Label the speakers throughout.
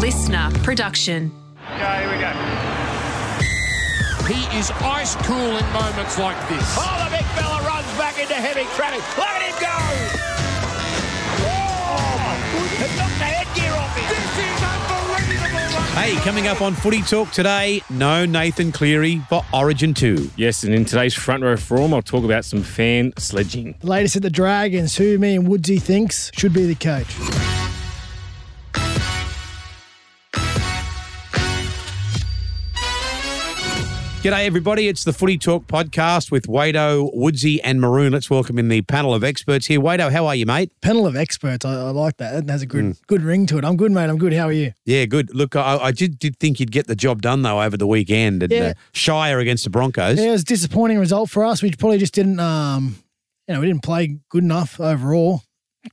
Speaker 1: listener production.
Speaker 2: Okay, here we go.
Speaker 3: He is ice cool in moments like this.
Speaker 2: Oh, the big fella runs back into heavy traffic. Look at him go! Oh, it knocked the headgear off him.
Speaker 3: This is unbelievable.
Speaker 4: Hey, coming up on Footy Talk today, no Nathan Cleary for Origin 2.
Speaker 5: Yes, and in today's front row forum, I'll talk about some fan sledging.
Speaker 6: The latest at the Dragons, who me and Woodsy thinks should be the coach.
Speaker 4: G'day, everybody. It's the Footy Talk podcast with Wado, Woodsy, and Maroon. Let's welcome in the panel of experts here. Wado, how are you, mate?
Speaker 6: Panel of experts. I, I like that. It has a good
Speaker 4: Hmm.
Speaker 6: good ring to it. I'm good, mate. I'm good. How are you?
Speaker 4: Yeah, good. Look, I, I did, did think you'd get the job done, though, over the weekend. And,
Speaker 6: Yeah.
Speaker 4: uh, Shire against the Broncos.
Speaker 6: Yeah, it was a disappointing result for us. We probably just didn't, um, you know, we didn't play good enough overall.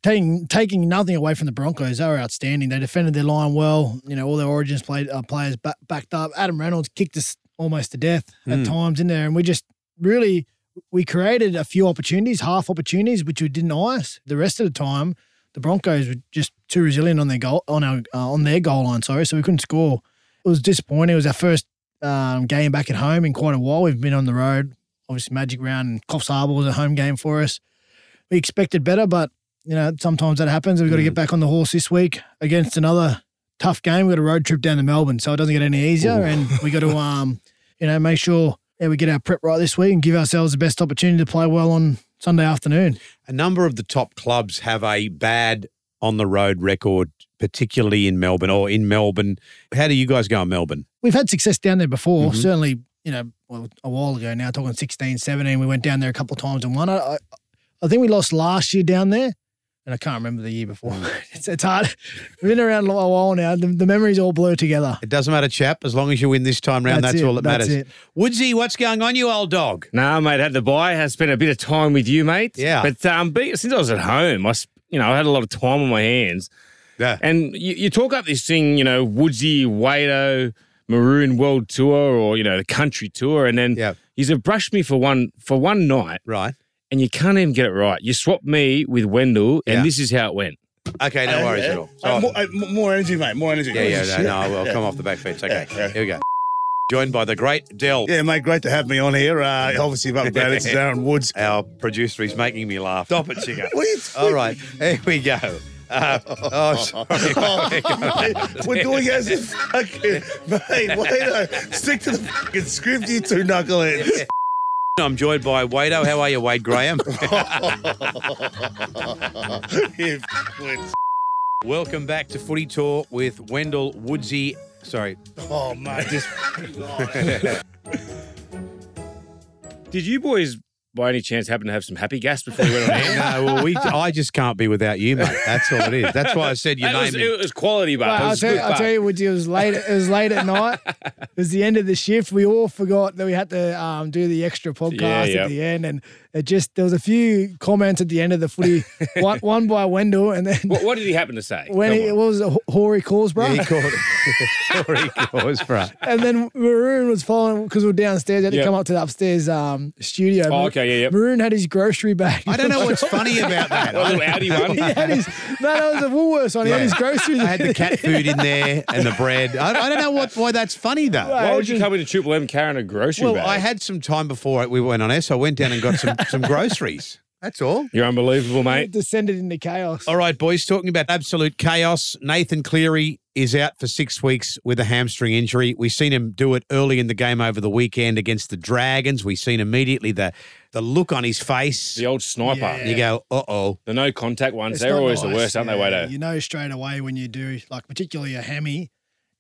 Speaker 6: Taking taking nothing away from the Broncos, they were outstanding. They defended their line well. You know, all their Origins played uh, players back, backed up. Adam Reynolds kicked us almost to death at
Speaker 4: Mm.
Speaker 6: times in there, and we just really we created a few opportunities, half opportunities, which we didn't ice. The rest of the time, the Broncos were just too resilient on their goal on our uh, on their goal line. Sorry, so we couldn't score. It was disappointing. It was our first um, game back at home in quite a while. We've been on the road. Obviously, Magic Round and Coffs Harbour was a home game for us. We expected better, but you know sometimes that happens. We've got to get back on the horse this week against another tough game. We've got a road trip down to Melbourne, so it doesn't get any easier. And we got to um, you know, make sure yeah, we get our prep right this week and give ourselves the best opportunity to play well on Sunday afternoon.
Speaker 4: A number of the top clubs have a bad on the road record, particularly in Melbourne or in Melbourne. How do you guys go in Melbourne?
Speaker 6: we've had success down there before.
Speaker 4: Mhm.
Speaker 6: Certainly, you know, well, a while ago now, talking 16, 17, we went down there a couple of times and won. I, I, I think we lost last year down there, and I can't remember the year before. It's, it's hard. We've been around a while now. The, the memories all blur together.
Speaker 4: It doesn't matter, chap. As long as you win this time round, that's,
Speaker 6: That's it.
Speaker 4: all that
Speaker 6: That's
Speaker 4: matters.
Speaker 6: it.
Speaker 4: Woodsy, what's going on, you old dog?
Speaker 5: Nah, mate, had the buy. Has spent a bit of time with you, mate.
Speaker 4: Yeah.
Speaker 5: But um, be, since I was at home, I, s- you know, I had a lot of time on my hands.
Speaker 4: Yeah.
Speaker 5: And you, you talk up this thing, you know, Woodsy, Wado, Maroon World Tour, or you know, the country tour, and then
Speaker 4: Yeah.
Speaker 5: you've brushed me for one for one night,
Speaker 4: Right.
Speaker 5: And you can't even get it right. You swapped me with Wendell, and
Speaker 4: Yeah.
Speaker 5: this is how it went.
Speaker 4: Okay, no worries at all.
Speaker 7: Uh, more, uh, m- more energy, mate. More energy.
Speaker 4: yeah, yeah, no, no, we'll come off the back fence. Okay,
Speaker 7: Yeah, yeah.
Speaker 4: here we go. Joined by the great Dell.
Speaker 7: Yeah, mate. Great to have me on here. Uh, obviously, you've upgraded. It's Darren Woods.
Speaker 4: Our producer is making me laugh. Stop it, Chico.
Speaker 7: What are you
Speaker 4: All right, here we go. Uh, oh, sorry.
Speaker 7: We're doing as if fucking mate. Wait, uh, stick to the fucking script, you two knuckleheads.
Speaker 4: I'm joined by Wado. How are you, Wade Graham?
Speaker 7: You.
Speaker 4: Welcome back to Footy Talk with Wendell Woodsy. Sorry.
Speaker 7: oh, mate. Just
Speaker 5: Did you boys, by any chance, happen to have some happy gas before we went on air?
Speaker 4: No, well, we, I just can't be without you, mate. That's all it is. That's why I said your
Speaker 5: That was,
Speaker 4: name.
Speaker 5: it was quality, but
Speaker 6: Well, I'll, tell, you- I'll tell you, Woody, it was late. It was late at night. It was the end of the shift. We all forgot that we had to um, do the extra podcast
Speaker 5: Yeah, yeah.
Speaker 6: at the end, and it just there was a few comments at the end of the footy. one, one by Wendell, and then
Speaker 5: What, what did he happen to say?
Speaker 6: when he
Speaker 5: on.
Speaker 6: what was a Hoary calls, bro.
Speaker 4: Yeah, he called it. Sorry, cause, bro.
Speaker 6: And then Maroon was following because we are downstairs. Had to come up to the upstairs um, studio.
Speaker 5: Oh, okay, yeah, yeah.
Speaker 6: Maroon had his grocery bag.
Speaker 4: I don't know what's funny about that.
Speaker 5: A little Audi one.
Speaker 6: he had his no, that was a Woolworths one. He had his groceries.
Speaker 4: I had the cat food in there and the bread. I, I don't know what why that's funny though.
Speaker 5: Why would you
Speaker 6: just-
Speaker 5: come into Triple M carrying a grocery
Speaker 4: Well,
Speaker 5: bag?
Speaker 4: Well, I had some time before we went on air, so I went down and got some, some groceries. That's all.
Speaker 5: You're unbelievable, mate.
Speaker 6: descended into chaos.
Speaker 4: All right, boys, talking about absolute chaos. Nathan Cleary is out for six weeks with a hamstring injury. We've seen him do it early in the game over the weekend against the Dragons. We've seen immediately the, the look on his face.
Speaker 5: The old sniper.
Speaker 6: Yeah.
Speaker 4: You go, uh oh.
Speaker 5: The no contact ones,
Speaker 6: It's
Speaker 5: they're
Speaker 6: not
Speaker 5: always the worst, aren't they,
Speaker 6: Yeah,
Speaker 5: Wado?
Speaker 6: You know straight away when you do, like particularly a hammy,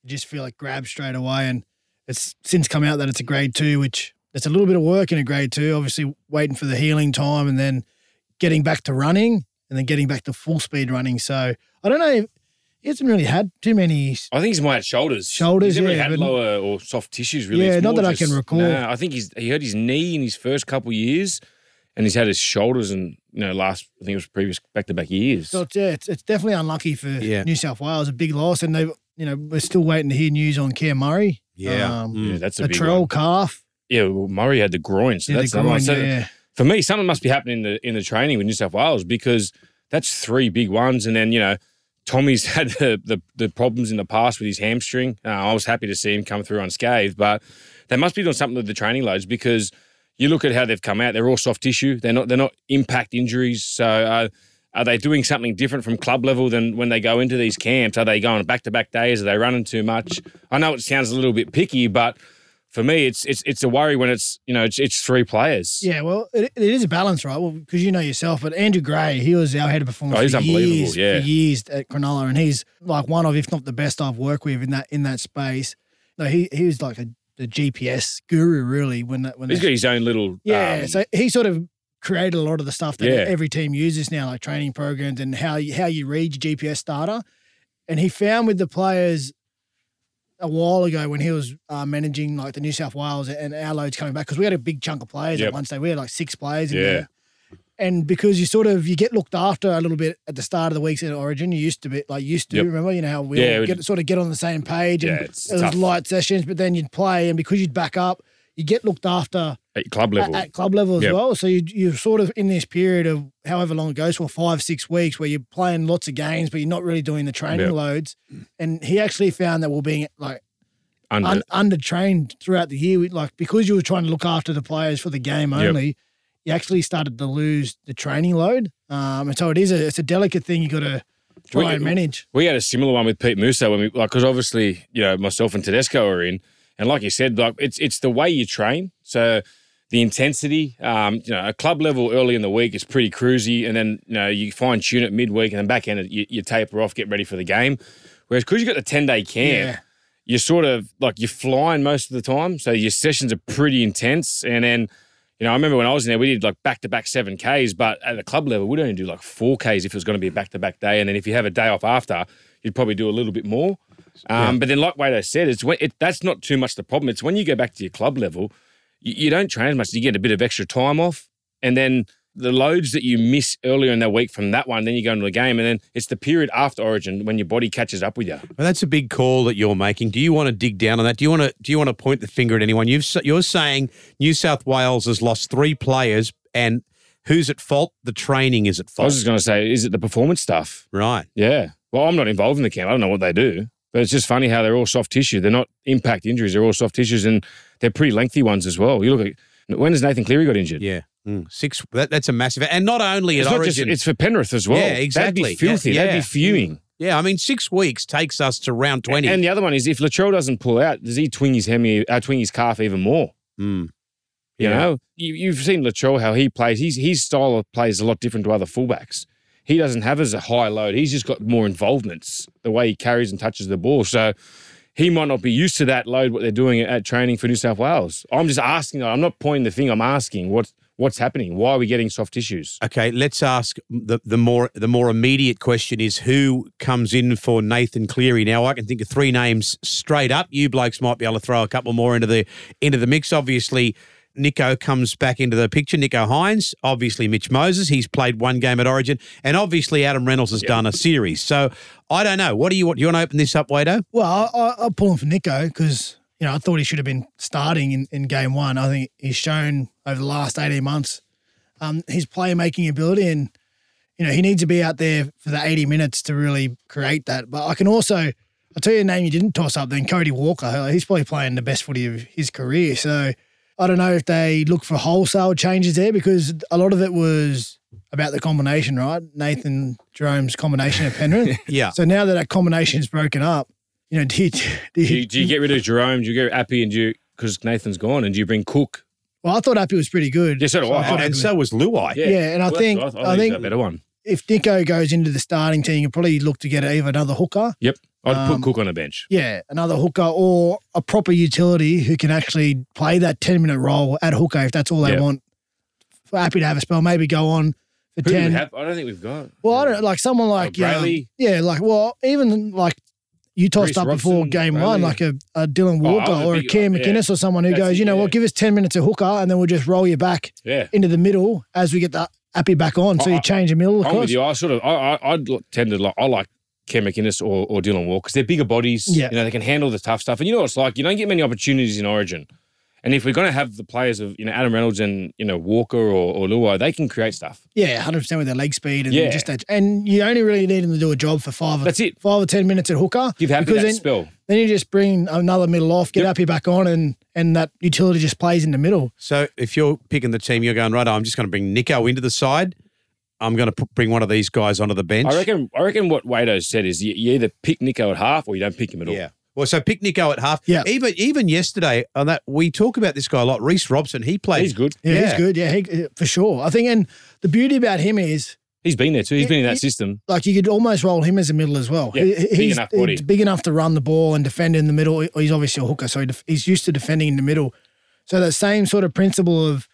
Speaker 6: you just feel like grab straight away. And it's since come out that it's a grade two, which it's a little bit of work in a grade two. Obviously, waiting for the healing time and then getting back to running and then getting back to full speed running. So I don't know. If, he hasn't really had too many.
Speaker 5: I think he's more had shoulders.
Speaker 6: Shoulders,
Speaker 5: He's never
Speaker 6: yeah,
Speaker 5: had lower or soft tissues, really.
Speaker 6: Yeah,
Speaker 5: It's
Speaker 6: not
Speaker 5: more
Speaker 6: that I can recall.
Speaker 5: Nah, I think he's he hurt his knee in his first couple of years, and he's had his shoulders and you know last I think it was previous back to back years.
Speaker 6: So it's, yeah, it's, it's definitely unlucky for
Speaker 4: Yeah.
Speaker 6: New South Wales. A big loss, and they, you know, we're still waiting to hear news on Cam Murray.
Speaker 4: Yeah.
Speaker 6: um,
Speaker 5: yeah, that's a
Speaker 6: a
Speaker 5: big
Speaker 6: trail
Speaker 5: one.
Speaker 6: calf.
Speaker 5: Yeah, well, Murray had the groin, so
Speaker 6: Yeah,
Speaker 5: that's one.
Speaker 6: groin,
Speaker 5: So
Speaker 6: yeah.
Speaker 5: for me, something must be happening in the in the training with New South Wales because that's three big ones, and then you know Tommy's had the, the the problems in the past with his hamstring. Uh, I was happy to see him come through unscathed, but they must be doing something with the training loads because you look at how they've come out. They're all soft tissue. They're not they're not impact injuries. So uh, are they doing something different from club level than when they go into these camps? Are they going back to back days? Are they running too much? I know it sounds a little bit picky, but for me, it's it's it's a worry when it's you know it's, it's three players.
Speaker 6: Yeah, well, it, it is a balance, right? Well, because you know yourself, but Andrew Gray, he was our head of performance
Speaker 5: Oh, he's
Speaker 6: for
Speaker 5: unbelievable,
Speaker 6: years,
Speaker 5: yeah.
Speaker 6: for years at Cronulla, and he's like one of, if not the best I've worked with in that in that space. No, he he was like a the GPS guru, really. When that when
Speaker 5: He's got his own little
Speaker 6: yeah,
Speaker 5: um,
Speaker 6: so he sort of created a lot of the stuff that
Speaker 5: Yeah.
Speaker 6: every team uses now, like training programs and how you, how you read your GPS data. And he found with the players a while ago when he was uh, managing like the New South Wales and our loads coming back because we had a big chunk of players
Speaker 5: Yep.
Speaker 6: at one stage. We had like six players in
Speaker 5: Yeah.
Speaker 6: there. And because you sort of you get looked after a little bit at the start of the weeks at Origin, you used to be like used to
Speaker 5: Yep.
Speaker 6: remember you know how we
Speaker 5: Yeah,
Speaker 6: get sort of get on the same page and
Speaker 5: Yeah,
Speaker 6: it was
Speaker 5: tough.
Speaker 6: light sessions, but then you'd play and because you'd back up, you get looked after
Speaker 5: at club level.
Speaker 6: at club level as
Speaker 5: Yep.
Speaker 6: well. So you, you're sort of in this period of however long it goes for, five, six weeks, where you're playing lots of games, but you're not really doing the training
Speaker 5: Yep.
Speaker 6: loads. And he actually found that we're being like
Speaker 5: under,
Speaker 6: un, under trained throughout the year. Like because you were trying to look after the players for the game
Speaker 5: Yep.
Speaker 6: only, you actually started to lose the training load. Um, and so it is a it's a delicate thing you got to try
Speaker 5: We-
Speaker 6: and manage.
Speaker 5: We had a similar one with Pete Musso when we like because obviously you know myself and Tedesco are in, and like you said, like it's it's the way you train. So the intensity, um, you know, a club level early in the week is pretty cruisy, and then you know you fine tune it midweek, and then back end you, you taper off, get ready for the game. Whereas because you've got the ten day camp,
Speaker 6: Yeah.
Speaker 5: you're sort of like you're flying most of the time, so your sessions are pretty intense, and then. You know, I remember when I was in there, we did like back to back seven Ks, but at the club level, we'd only do like four Ks if it was going to be a back to back day. And then if you have a day off after, you'd probably do a little bit more. Um, But then, like Wado said, it's when it, that's not too much the problem. It's when you go back to your club level, you, don't train as much. You get a bit of extra time off, and then the loads that you miss earlier in the week from that one, then you go into the game, and then it's the period after Origin when your body catches up with you.
Speaker 4: Well, that's a big call that you're making. Do you want to dig down on that? Do you want to do you want to point the finger at anyone? You've, you're saying New South Wales has lost three players, and who's at fault? The training is at fault.
Speaker 5: I was just going to say, is it the performance stuff?
Speaker 4: right.
Speaker 5: Yeah. Well, I'm not involved in the camp. I don't know what they do, but it's just funny how they're all soft tissue. They're not impact injuries. They're all soft tissues, and they're pretty lengthy ones as well. You look at when has Nathan Cleary got injured?
Speaker 4: Yeah. Mm. Six. That, that's a massive. And not only
Speaker 5: It's
Speaker 4: at
Speaker 5: not just,
Speaker 4: Origin.
Speaker 5: it's for Penrith as well.
Speaker 4: Yeah, exactly.
Speaker 5: That'd be filthy.
Speaker 4: Yeah,
Speaker 5: That'd be fuming.
Speaker 4: yeah. I mean, six weeks takes us to round twenty.
Speaker 5: And the other one is if Latrell doesn't pull out, does he twing his hemi, uh, twing his calf even more?
Speaker 4: Mm.
Speaker 5: You
Speaker 4: Yeah.
Speaker 5: know, you, you've seen Latrell how he plays. He's, his style of play is a lot different to other fullbacks. He doesn't have as a high load. He's just got more involvements the way he carries and touches the ball. So he might not be used to that load. What they're doing at training for New South Wales. I'm just asking. I'm not pointing the thing. I'm asking what's what's happening. Why are we getting soft tissues?
Speaker 4: Okay, let's ask the the more the more immediate question is who comes in for Nathan Cleary. Now I can think of three names straight up. You blokes might be able to throw a couple more into the into the mix. Obviously, Nicho comes back into the picture. Nicho Hynes, obviously Mitch Moses. He's played one game at Origin, and obviously Adam Reynolds has done a series. So I don't know. What do you want? Do you want to open this up, Wado?
Speaker 6: Well, I, I, I'll pull him for Nicho because you know I thought he should have been starting in, in game one. I think he's shown over the last eighteen months um, his playmaking ability, and you know he needs to be out there for the eighty minutes to really create that. But I can also I'll tell you a name you didn't toss up. Then Cody Walker, he's probably playing the best footy of his career. So I don't know if they look for wholesale changes there because a lot of it was about the combination, right? Nathan Jarome's combination of Penrith.
Speaker 4: Yeah.
Speaker 6: So now that that combination is broken up, you know, do you, do
Speaker 5: Do
Speaker 6: you,
Speaker 5: you, do you get rid of Jarome? Do you get Api and do you because Nathan's gone? And do you bring Cook?
Speaker 6: well, I thought Api was pretty good.
Speaker 5: Yeah, so do I.
Speaker 6: thought
Speaker 4: and
Speaker 6: Api
Speaker 4: so was Luai.
Speaker 6: Yeah, and I think-
Speaker 5: that's what
Speaker 6: I think-
Speaker 5: a better one.
Speaker 6: if Nicho goes into the starting team, you probably look to get either another hooker,
Speaker 5: Yep, I'd
Speaker 6: Um,
Speaker 5: put Cook on a bench.
Speaker 6: yeah, another hooker, or a proper utility who can actually play that ten minute role at hooker if that's all they
Speaker 5: Yeah.
Speaker 6: want. Happy to have a spell, maybe go on for
Speaker 5: Who do
Speaker 6: ten.
Speaker 5: have? I don't think we've got.
Speaker 6: Well, I don't like someone like um,
Speaker 5: Brailey?
Speaker 6: yeah, like well, even like you tossed
Speaker 5: Reece
Speaker 6: up before game one, like a, a Dylan
Speaker 5: Oh,
Speaker 6: Walker
Speaker 5: a
Speaker 6: or a
Speaker 5: big-
Speaker 6: Cam
Speaker 5: yeah.
Speaker 6: McInnes or someone who
Speaker 5: That's
Speaker 6: goes,
Speaker 5: it,
Speaker 6: you know
Speaker 5: yeah.
Speaker 6: what, give us ten minutes of hooker, and then we'll just roll you back
Speaker 5: Yeah.
Speaker 6: into the middle as we get the Api back on. So
Speaker 5: I-
Speaker 6: you change the middle
Speaker 5: I'm with you. I sort of, I, I, I'd tend to like, I like Cam McInnes or, or Dylan Walker because they're bigger bodies.
Speaker 6: Yeah.
Speaker 5: You know, they can handle the tough stuff. And you know what it's like? You don't get many opportunities in Origin. And if we're going to have the players of you know Adam Reynolds and you know Walker or, or Luai, they can create stuff.
Speaker 6: Yeah, hundred percent with their leg speed and
Speaker 5: Yeah.
Speaker 6: just that. And you only really need them to do a job for five.
Speaker 5: That's it.
Speaker 6: Five or ten minutes at hooker.
Speaker 5: Give Happy
Speaker 6: because
Speaker 5: that
Speaker 6: then,
Speaker 5: spell.
Speaker 6: Then you just bring another middle off, get
Speaker 5: Yep.
Speaker 6: Happy back on, and and that utility just plays in the middle.
Speaker 4: So if you're picking the team, you're going right. I'm just going to bring Nicho into the side. I'm going to put, bring one of these guys onto the bench.
Speaker 5: I reckon. I reckon what Wado said is you, you either pick Nicho at half or you don't pick him at all.
Speaker 4: Yeah. Well, so pick Nicho at half.
Speaker 6: Yeah.
Speaker 4: Even even yesterday on that, we talk about this guy a lot. Reece Robson, he played.
Speaker 5: he's good.
Speaker 6: Yeah,
Speaker 4: Yeah.
Speaker 6: he's good. Yeah, he, for sure. I think, and the beauty about him is
Speaker 5: He's been there too. He's been in that
Speaker 6: He-
Speaker 5: system.
Speaker 6: like you could almost roll him as a middle as well.
Speaker 5: Yeah,
Speaker 6: He-
Speaker 5: big
Speaker 6: he's,
Speaker 5: enough body.
Speaker 6: he's big enough to run the ball and defend in the middle. He's obviously a hooker, so he def- he's used to defending in the middle. So that same sort of principle of,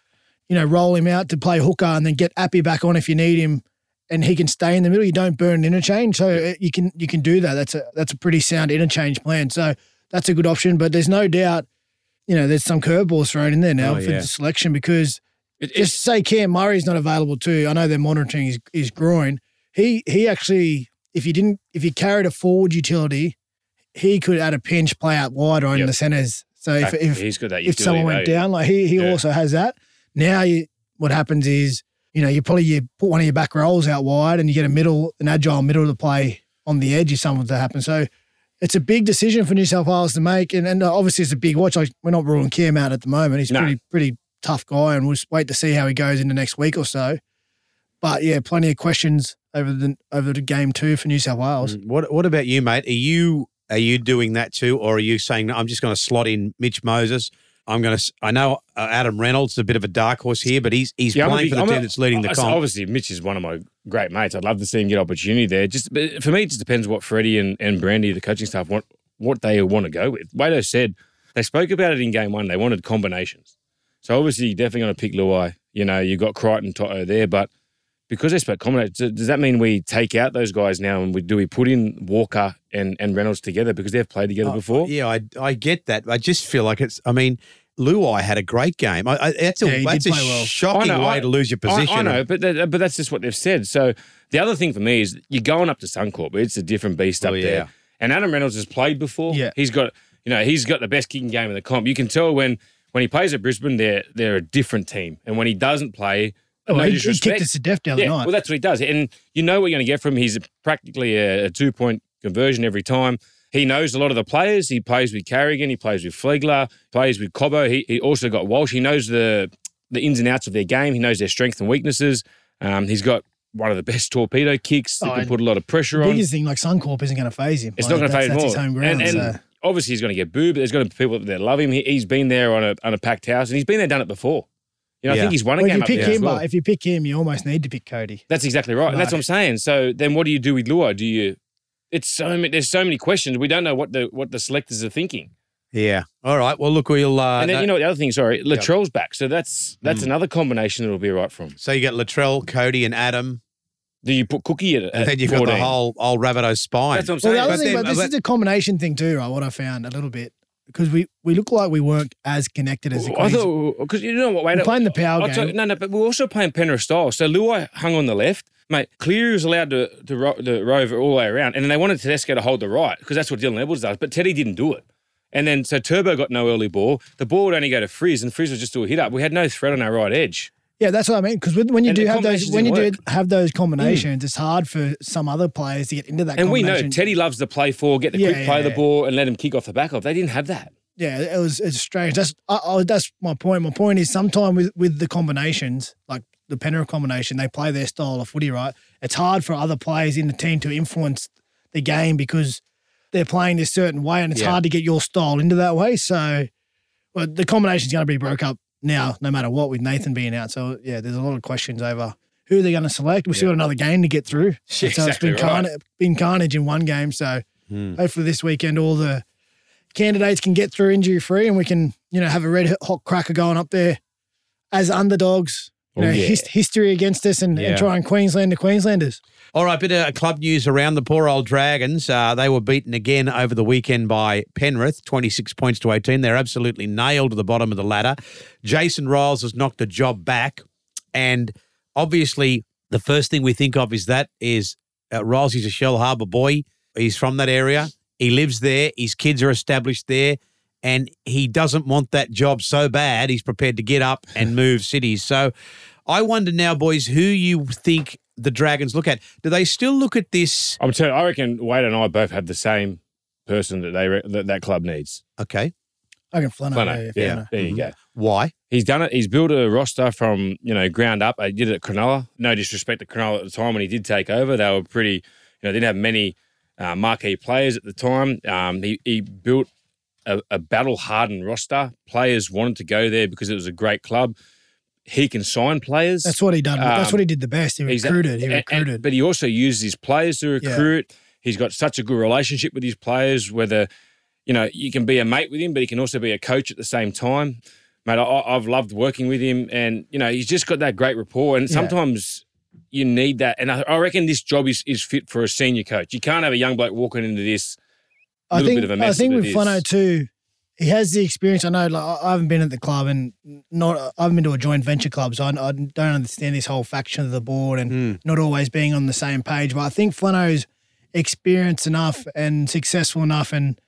Speaker 6: you know, roll him out to play hooker and then get Api back on if you need him, and he can stay in the middle. You don't burn an interchange, so uh, you can you can do that. That's a that's a pretty sound interchange plan. So that's a good option. But there's no doubt, you know, there's some curveballs thrown in there now
Speaker 4: Oh,
Speaker 6: for
Speaker 4: yeah.
Speaker 6: the selection because
Speaker 5: It, it's
Speaker 6: just say Cam Murray's not available too. I know they're monitoring his, his groin. He he actually, if you didn't, if you carried a forward utility, he could at a pinch play out wide or in
Speaker 5: Yep.
Speaker 6: the centers. So if if,
Speaker 5: he's got that.
Speaker 6: if
Speaker 5: utility
Speaker 6: someone went
Speaker 5: value.
Speaker 6: down, like he he
Speaker 5: Yeah.
Speaker 6: also has that. Now you, what happens is you know you probably you put one of your back rolls out wide and you get a middle an agile middle to play on the edge if something to happen. So. It's a big decision for New South Wales to make, and, and obviously it's a big watch. Like we're not ruling Cam out at the moment. He's
Speaker 5: No.
Speaker 6: pretty pretty tough guy, and we'll just wait to see how he goes in the next week or so. But yeah, plenty of questions over the over the game two for New South Wales.
Speaker 4: Mm, what What about you, mate? Are you are you doing that too, or are you saying I'm just going to slot in Mitch Moses? I'm going to. I know uh, Adam Reynolds is a bit of a dark horse here, but he's he's
Speaker 5: Yeah,
Speaker 4: playing
Speaker 5: big-
Speaker 4: for the
Speaker 5: I'm a-
Speaker 4: team that's leading the comp.
Speaker 5: Obviously, Mitch is one of my great mates. I'd love to see him get opportunity there. Just but for me, it just depends what Freddie and, and Brandy, the coaching staff, want what they want to go with. Wado said they spoke about it in game one. They wanted combinations. So obviously, you're definitely going to pick Luai. You know, you got Crichton, Toto there, but because they spoke combinations, does that mean we take out those guys now and we do we put in Walker and, and Reynolds together because they've played together uh, before?
Speaker 4: Yeah, I I get that. I just feel like it's. I mean, Luai had a great game. I, I, that's a
Speaker 6: Yeah,
Speaker 4: that's a
Speaker 6: well.
Speaker 4: shocking
Speaker 5: know,
Speaker 4: way
Speaker 5: I-
Speaker 4: to lose your position.
Speaker 5: I, know, but that, but that's just what they've said. So the other thing for me is you're going up to Suncorp. But it's a different beast
Speaker 4: Oh,
Speaker 5: up
Speaker 4: yeah.
Speaker 5: there. And Adam Reynolds has played before.
Speaker 6: Yeah.
Speaker 5: he's got you know he's got the best kicking game in the comp. You can tell when when he plays at Brisbane, they're they're a different team, and when he doesn't play,
Speaker 6: Oh,
Speaker 5: no
Speaker 6: he, he kicked us to death the other
Speaker 5: yeah,
Speaker 6: night.
Speaker 5: well, that's what he does, and you know what you're going to get from him. He's practically a, a two point conversion every time. He knows a lot of the players. He plays with Carrigan. He plays with Flegler. Plays with Cobbo. He, he also got Walsh. He knows the the ins and outs of their game. He knows their strengths and weaknesses. Um, he's got one of the best torpedo kicks. That
Speaker 6: Oh,
Speaker 5: can put a lot of pressure
Speaker 6: the
Speaker 5: on.
Speaker 6: biggest thing, like Suncorp, isn't going to phase him.
Speaker 5: It's
Speaker 6: Like,
Speaker 5: not going to
Speaker 6: that's-
Speaker 5: fade
Speaker 6: that's
Speaker 5: more.
Speaker 6: his home ground.
Speaker 5: and and
Speaker 6: so.
Speaker 5: obviously he's going to get booed, but there's going to be people that love him. He, he's been there on a on a packed house, and he's been there, done it before. You know, I think he's won a
Speaker 6: Well, if
Speaker 5: game
Speaker 6: you
Speaker 5: up
Speaker 6: pick
Speaker 5: there
Speaker 6: him,
Speaker 5: well.
Speaker 6: if you pick him, you almost need to pick Cody.
Speaker 5: That's exactly right, and that's what I'm saying. So then, what do you do with Lua? Do you? It's so many, there's so many questions. We don't know what the what the selectors are thinking.
Speaker 4: yeah. All right. Well, look, we'll. Uh,
Speaker 5: and then
Speaker 4: no-
Speaker 5: you know the other thing. Sorry, Latrell's back, so that's that's
Speaker 6: Hmm.
Speaker 5: another combination that'll be right from.
Speaker 4: so you get Latrell, Cody, and Adam,
Speaker 5: Do you put Cookie at,
Speaker 4: and then you've got the whole old Rabbitoh spine.
Speaker 5: That's what I'm saying.
Speaker 6: Well,
Speaker 5: saying.
Speaker 6: the other
Speaker 4: but
Speaker 6: thing,
Speaker 4: then-
Speaker 6: but this
Speaker 4: but-
Speaker 6: is a combination thing too, right? What I found a little bit because we we look like we weren't as connected as the oh,
Speaker 5: I
Speaker 6: Queens.
Speaker 5: thought oh, because you know what? Wait,
Speaker 6: We're playing the power oh,
Speaker 5: I'll tell-
Speaker 6: game.
Speaker 5: no, no, but we're also playing Penrith style. So Luai hung on the left, mate. Cleary was allowed to to, ro- to rove all the way around, and then they wanted Tedesco to hold the right because that's what Dylan Edwards does. But Teddy didn't do it. And then so Turbo got no early ball. The ball would only go to Frizz, and Frizz would just do a hit up. We had no threat on our right edge.
Speaker 6: Yeah, that's what I mean. Because when you
Speaker 5: And
Speaker 6: do have those,
Speaker 5: combinations
Speaker 6: when you do have those combinations, mm. it's hard for some other players to get into that. Combination.
Speaker 5: And we know. Teddy loves to play for, get the
Speaker 6: Yeah,
Speaker 5: quick
Speaker 6: yeah,
Speaker 5: play the ball, and let him kick off the back of. They didn't have that.
Speaker 6: Yeah, it was it's strange. That's I, I, that's my point. My point is sometimes with with the combinations, like the Penrith combination, they play their style of footy, right? It's hard for other players in the team to influence the game because they're playing this certain way, and it's
Speaker 4: Yeah.
Speaker 6: hard to get your style into that way. So, well, the combination's going to be broke up now, no matter what, with Nathan being out. So, yeah, there's a lot of questions over who they're going to select. We've still got another game to get through.
Speaker 5: Yeah,
Speaker 6: so it's
Speaker 5: exactly
Speaker 6: been,
Speaker 5: right.
Speaker 6: carnage, been carnage in one game. So,
Speaker 4: Hmm.
Speaker 6: hopefully this weekend all the candidates can get through injury free and we can, you know, have a red hot cracker going up there as underdogs. You
Speaker 5: Oh,
Speaker 6: know,
Speaker 5: yeah.
Speaker 6: his, history against us and,
Speaker 4: Yeah.
Speaker 6: and try and Queensland to Queenslanders.
Speaker 4: All right, bit of club news around the poor old Dragons. Uh, they were beaten again over the weekend by Penrith, 26 points to 18. They're absolutely nailed to the bottom of the ladder. Jason Ryles has knocked the job back. And obviously, the first thing we think of is that is uh, Ryles is a Shellharbour boy. He's from that area. He lives there. His kids are established there. And he doesn't want that job so bad he's prepared to get up and move cities. So I wonder now, boys, who you think the Dragons look at? Do they still look at this?
Speaker 5: I'm telling you, I reckon Wade and I both have the same person that they re- that, that club needs.
Speaker 4: Okay,
Speaker 6: I can Flano.
Speaker 5: Flano.
Speaker 6: Yeah,
Speaker 5: Yeah,
Speaker 6: Flano.
Speaker 5: there you go.
Speaker 4: why?
Speaker 5: He's done it. He's built a roster from you know ground up. He did it at Cronulla. No disrespect to Cronulla at the time when he did take over. They were pretty. You know, didn't have many uh, marquee players at the time. Um, he he built a, a battle hardened roster. Players wanted to go there because it was a great club. He can sign players.
Speaker 6: That's what he done. That's
Speaker 5: Um,
Speaker 6: what he did the best. He recruited. He
Speaker 5: and- and-
Speaker 6: recruited.
Speaker 5: but he also uses his players to
Speaker 6: Yeah.
Speaker 5: recruit. He's got such a good relationship with his players. Whether you know you can be a mate with him, but he can also be a coach at the same time. Mate, I, I've loved working with him, and you know he's just got that great rapport. And
Speaker 6: Yeah.
Speaker 5: sometimes you need that. And I, I reckon this job is is fit for a senior coach. You can't have a young bloke walking into this.
Speaker 6: I think
Speaker 5: bit of a
Speaker 6: I
Speaker 5: mess
Speaker 6: think with
Speaker 5: it
Speaker 6: Flano too, he has the experience. I know, like I I haven't been at the club and not I haven't been to a joint venture club, so I, I don't understand this whole faction of the board and
Speaker 5: Hmm.
Speaker 6: not always being on the same page. But I think Flano's experienced enough and successful enough, and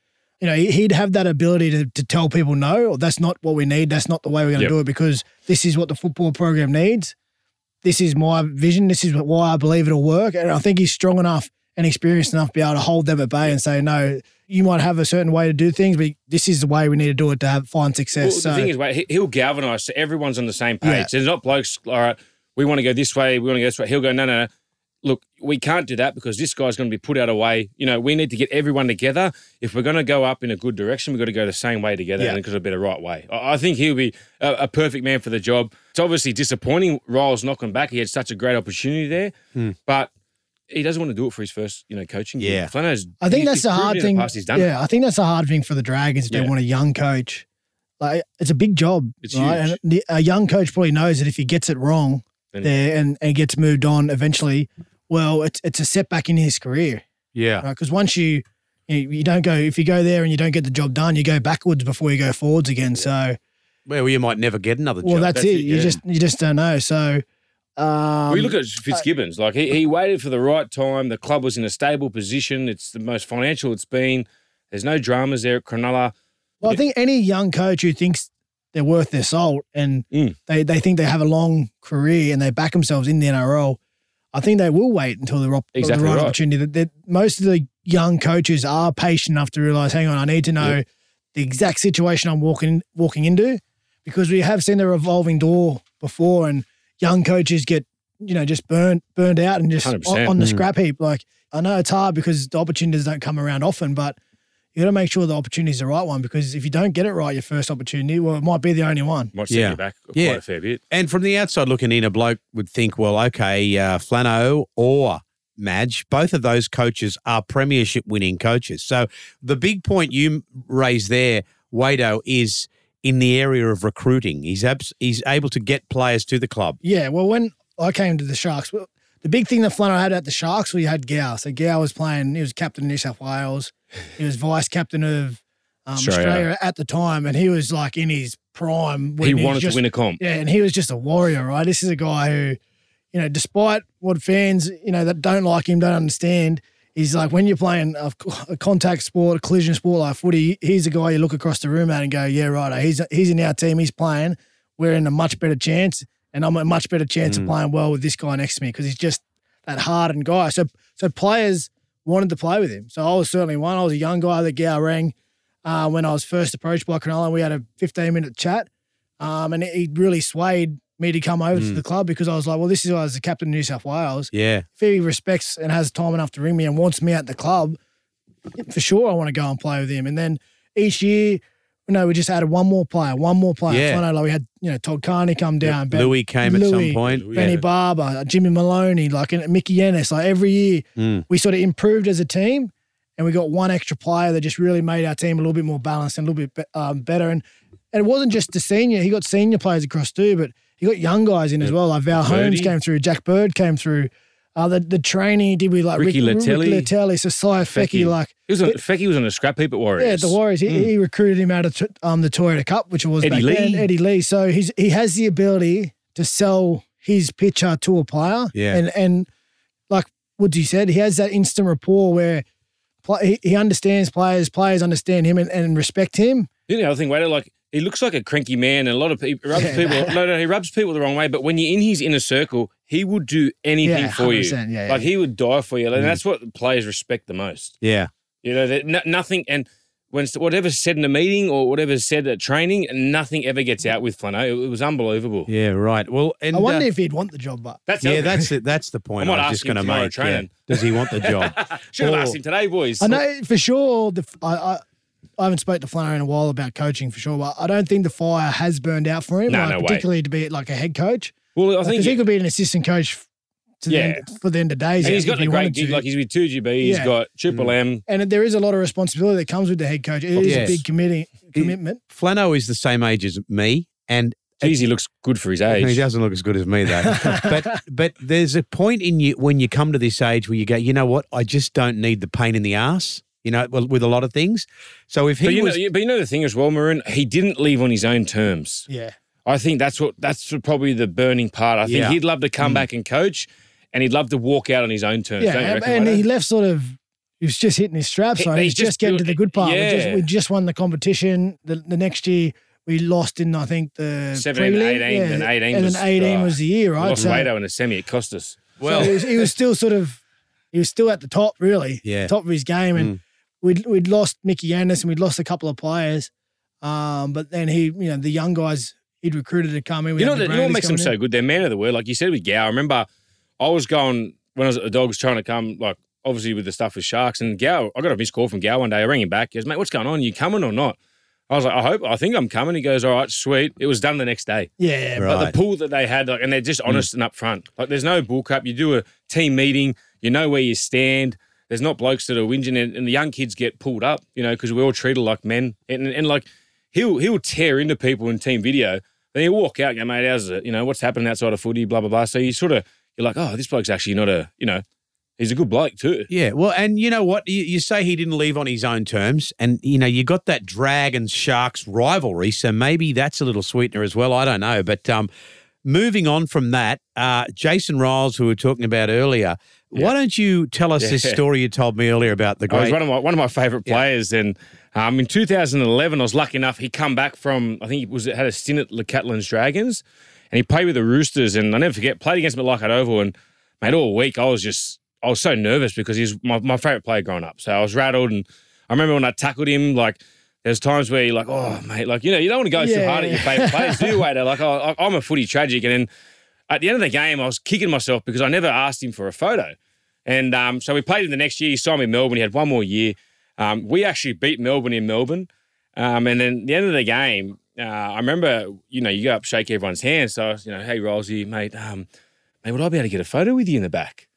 Speaker 6: you know he- he'd have that ability to to tell people no, or that's not what we need. That's not the way we're going to
Speaker 5: Yep.
Speaker 6: do it because this is what the football program needs. This is my vision. This is why I believe it'll work, and I think he's strong enough and experienced enough to be able to hold them at bay and say no. You might have a certain way to do things, but this is the way we need to do it to have find
Speaker 5: Well,
Speaker 6: success.
Speaker 5: the
Speaker 6: so
Speaker 5: thing is, wait, he- he'll galvanise so everyone's on the same page.
Speaker 6: Yeah.
Speaker 5: There's not blokes. All right, we want to go this way. We want to go this way. He'll go no, no, no. Look, we can't do that because this guy's going to be put out of way. You know, we need to get everyone together. If we're going to go up in a good direction, we've got to go the same way together
Speaker 6: Yeah.
Speaker 5: and because it'll be the right way. I I think he'll be a, a perfect man for the job. It's obviously disappointing. Ryles knocking back. He had such a great opportunity there,
Speaker 6: Hmm.
Speaker 5: but he doesn't want to do it for his first, you know, coaching. gig.
Speaker 4: Yeah.
Speaker 5: Flano's.
Speaker 6: I think
Speaker 5: he's-
Speaker 6: that's
Speaker 5: he's
Speaker 6: the hard
Speaker 5: in the
Speaker 6: thing.
Speaker 5: past he's done it.
Speaker 6: yeah, I think that's the hard thing for the Dragons if they want a young coach. Like it's a big job,
Speaker 5: It's
Speaker 6: right?
Speaker 5: huge.
Speaker 6: And the, a young coach probably knows that if he gets it wrong
Speaker 5: Then-
Speaker 6: there and, and gets moved on eventually, well, it's it's a setback in his career,
Speaker 4: Yeah,
Speaker 6: right? Because once you, you you don't go if you go there and you don't get the job done, you go backwards before you go forwards again. So
Speaker 4: well, you might never get another
Speaker 6: well,
Speaker 4: job.
Speaker 6: that's,
Speaker 5: That's
Speaker 6: it.
Speaker 5: it,
Speaker 6: You
Speaker 5: yeah.
Speaker 6: just you just don't know. So. Um,
Speaker 5: you look at Fitzgibbons. Like he, he waited for the right time. The club was in a stable position. It's the most financial it's been. There's no dramas there at Cronulla.
Speaker 6: Well, I think any young coach who thinks they're worth their salt and
Speaker 5: Mm.
Speaker 6: they, they think they have a long career and they back themselves in the NRL, I think they will wait until the,
Speaker 5: Exactly
Speaker 6: the right,
Speaker 5: right.
Speaker 6: opportunity. That, that most of the young coaches are patient enough to realize, hang on, I need to know the exact situation I'm walking walking into because we have seen the revolving door before and young coaches get you know just burnt burned out and just on,
Speaker 5: 100%.
Speaker 6: on the
Speaker 4: Mm.
Speaker 6: scrap heap. Like I know it's hard because the opportunities don't come around often, but you got to make sure the opportunity is the right one because if you don't get it right your first opportunity, well, it might be the only one.
Speaker 5: Might set
Speaker 4: Yeah.
Speaker 5: you back
Speaker 4: Yeah.
Speaker 5: quite a fair bit.
Speaker 4: And from the outside looking in, a bloke would think, well, okay, uh, Flano or Madge, both of those coaches are premiership winning coaches. So the big point you raised there, Wado, is in the area of recruiting. He's abs- he's able to get players to the club.
Speaker 6: Yeah, well, when I came to the Sharks, well, the big thing that Flano had at the Sharks, we had Gal. So Gal was playing, he was captain of New South Wales. He was vice captain of um,
Speaker 5: Australia.
Speaker 6: Australia. at the time, and he was like in his prime. when
Speaker 5: He
Speaker 6: was
Speaker 5: wanted
Speaker 6: just-
Speaker 5: to win a comp.
Speaker 6: Yeah, and he was just a warrior, right? This is a guy who, you know, despite what fans, you know, that don't like him, don't understand, he's like when you're playing a, a contact sport, a collision sport like footy, he's a guy you look across the room at and go, yeah, right, he's he's in our team, he's playing. We're in a much better chance, and I'm a much better chance of playing well with this guy next to me because he's just that hardened guy. So so players wanted to play with him. So I was certainly one. I was a young guy that Gal rang uh, when I was first approached by Cronulla. We had a 15 minute chat. Um, and he really swayed me to come over to the club because I was like, well, this is why I was the captain of New South Wales.
Speaker 4: Yeah.
Speaker 6: If he respects and has time enough to ring me and wants me at the club, for sure I want to go and play with him. And then each year, you know, we just added one more player, one more player.
Speaker 4: Yeah.
Speaker 6: So I know, like we had, you know, Todd Carney come down. Ben-
Speaker 4: Louis came at some point.
Speaker 6: Benny
Speaker 4: Yeah.
Speaker 6: Barba, Jimmy Maloney, like and Mickey Ennis. Like every year,
Speaker 4: Mm.
Speaker 6: we sort of improved as a team, and we got one extra player that just really made our team a little bit more balanced and a little bit um, better. And and it wasn't just the senior; he got senior players across too, but he got young guys in as well. Like Val Holmes
Speaker 5: Birdie.
Speaker 6: came through, Jack Bird came through. Uh, the the training did we like
Speaker 5: Ricky
Speaker 6: Rick,
Speaker 5: Leutele.
Speaker 6: Ricky Leutele, so Cy Feki,
Speaker 5: Feki.
Speaker 6: like
Speaker 5: He was on, Feki was on a scrap heap at Warriors.
Speaker 6: yeah, the Warriors. He, he recruited him out of um, the Toyota Cup, which was
Speaker 5: Eddie
Speaker 6: back then,
Speaker 5: Lee.
Speaker 6: Eddie Lee. So he's he has the ability to sell his pitcher to a player.
Speaker 4: Yeah.
Speaker 6: and and like Woodsy said, he has that instant rapport where he, he understands players, players understand him and, and respect him.
Speaker 5: You know, the other thing, Wader, like he looks like a cranky man, and a lot of people rubs
Speaker 6: Yeah.
Speaker 5: people. No, no, he rubs people the wrong way. But when you're in his inner circle, he would do anything
Speaker 6: Yeah,
Speaker 5: for you.
Speaker 6: 100%, yeah,
Speaker 5: like
Speaker 6: yeah.
Speaker 5: he would die for you,
Speaker 6: Mm.
Speaker 5: and that's what players respect the most.
Speaker 4: Yeah.
Speaker 5: You know, that no, nothing and. When whatever's said in a meeting or whatever's said at training, nothing ever gets out with Flano. It, it was unbelievable.
Speaker 4: Yeah, right. Well, and
Speaker 6: I wonder
Speaker 4: uh,
Speaker 6: if he'd want the job, but
Speaker 5: That's
Speaker 4: yeah, that's it. That's the point
Speaker 5: I
Speaker 4: I,
Speaker 5: might
Speaker 4: was just going to make. yeah. Does he want the job?
Speaker 5: should have asked him today, boys.
Speaker 6: I know for sure. The I, I I haven't spoke to Flannery in a while about coaching for sure, but I don't think the fire has burned out for him.
Speaker 5: No,
Speaker 6: like,
Speaker 5: no way.
Speaker 6: particularly to be like a head coach.
Speaker 5: Well, I
Speaker 6: Because
Speaker 5: think
Speaker 6: he could be an assistant coach to
Speaker 5: Yeah.
Speaker 6: the end, for the end of days.
Speaker 5: and he's
Speaker 6: if
Speaker 5: got
Speaker 6: he
Speaker 5: a great gig.
Speaker 6: to.
Speaker 5: Like he's with two GB. He's
Speaker 6: Yeah.
Speaker 5: got Triple mm. M.
Speaker 6: and there is a lot of responsibility that comes with the head coach. It is
Speaker 4: Yes.
Speaker 6: a big committee commitment.
Speaker 4: Flano is the same age as me, and
Speaker 5: Geez, he looks good for his age.
Speaker 4: he doesn't look as good as me though. but but there's a point in you when you come to this age where you go, you know what? I just don't need the pain in the ass. You know, with a lot of things. So if he
Speaker 5: But you,
Speaker 4: was,
Speaker 5: know, but you know the thing as well, Maroon, he didn't leave on his own terms.
Speaker 6: Yeah.
Speaker 5: I think that's what that's probably the burning part. I think
Speaker 4: Yeah.
Speaker 5: he'd love to come mm. back and coach, and he'd love to walk out on his own terms.
Speaker 6: Yeah,
Speaker 5: don't you
Speaker 6: and, and he left sort of. He was just hitting his straps.
Speaker 5: He-
Speaker 6: So
Speaker 5: he's
Speaker 6: he's just
Speaker 5: just
Speaker 6: getting to the good part. We, just,
Speaker 5: yeah.
Speaker 6: we just won the competition. The, the next year we lost in I think the
Speaker 5: 17,
Speaker 6: prelim.
Speaker 5: 18, and 18
Speaker 6: and
Speaker 5: was-
Speaker 6: then eighteen
Speaker 5: oh, uh,
Speaker 6: was the year,
Speaker 5: We
Speaker 6: right?
Speaker 5: lost
Speaker 6: So,
Speaker 5: Wado in a semi. It cost us.
Speaker 6: so he, was, he was still sort of he was still at the top, really.
Speaker 4: Yeah.
Speaker 6: top of his game, and mm. We'd we'd lost Mickey Anderson, we'd lost a couple of players, um, but then he, you know, the young guys he'd recruited to come in.
Speaker 5: You know,
Speaker 6: the
Speaker 5: you know what makes them
Speaker 6: coming
Speaker 5: so good? They're man of the word. Like you said with Gal. I remember I was going when I was at the Dogs trying to come, like obviously with the stuff with Sharks and Gal. I got a missed call from Gal one day. I rang him back. He goes, mate, what's going on? Are You coming or not? I was like, I hope, I think I'm coming. He goes, all right, sweet. It was done the next day.
Speaker 6: Yeah,
Speaker 4: Right.
Speaker 5: Like the pool that they had, like, and they're just honest and upfront. Like there's no bull crap. You do a team meeting, you know where you stand. There's not blokes that are whinging, and, and the young kids get pulled up, you know, because we're all treated like men. And, and like he'll he'll tear into people in team video. Then you walk out, and go, mate, how's it? You know, what's happening outside of footy, blah blah blah. So you sort of you're like, oh, this bloke's actually not a, you know, he's a good bloke too.
Speaker 4: Yeah, well, and you know what? You, you say he didn't leave on his own terms, and you know you got that Dragons Sharks rivalry, so maybe that's a little sweetener as well. I don't know, but um, moving on from that, uh, Jason Ryles, who we were talking about earlier, why don't you tell us this story you told me earlier about the
Speaker 5: I was
Speaker 4: great?
Speaker 5: one of my one of my favourite
Speaker 4: Yeah.
Speaker 5: players, and um, in 2011, I was lucky enough he come back from I think he was had a stint at the Catalans Dragons, and he played with the Roosters, and I never forget played against him at Leichhardt Oval, and mate, all week I was just I was so nervous because he's my, my favourite player growing up, so I was rattled, and I remember when I tackled him, like there's times where you're like, oh mate, like you know you don't want to go too hard at your favourite players, do you, Wader? Like I, I'm a footy tragic, and then at the end of the game, I was kicking myself because I never asked him for a photo. And um, so we played him the next year. He signed with Melbourne. He had one more year. Um, we actually beat Melbourne in Melbourne. Um, and then the end of the game, uh, I remember, you know, you go up, shake everyone's hand. So, I was, you know, hey, Rolsey, mate, um, mate, would I be able to get a photo with you in the back?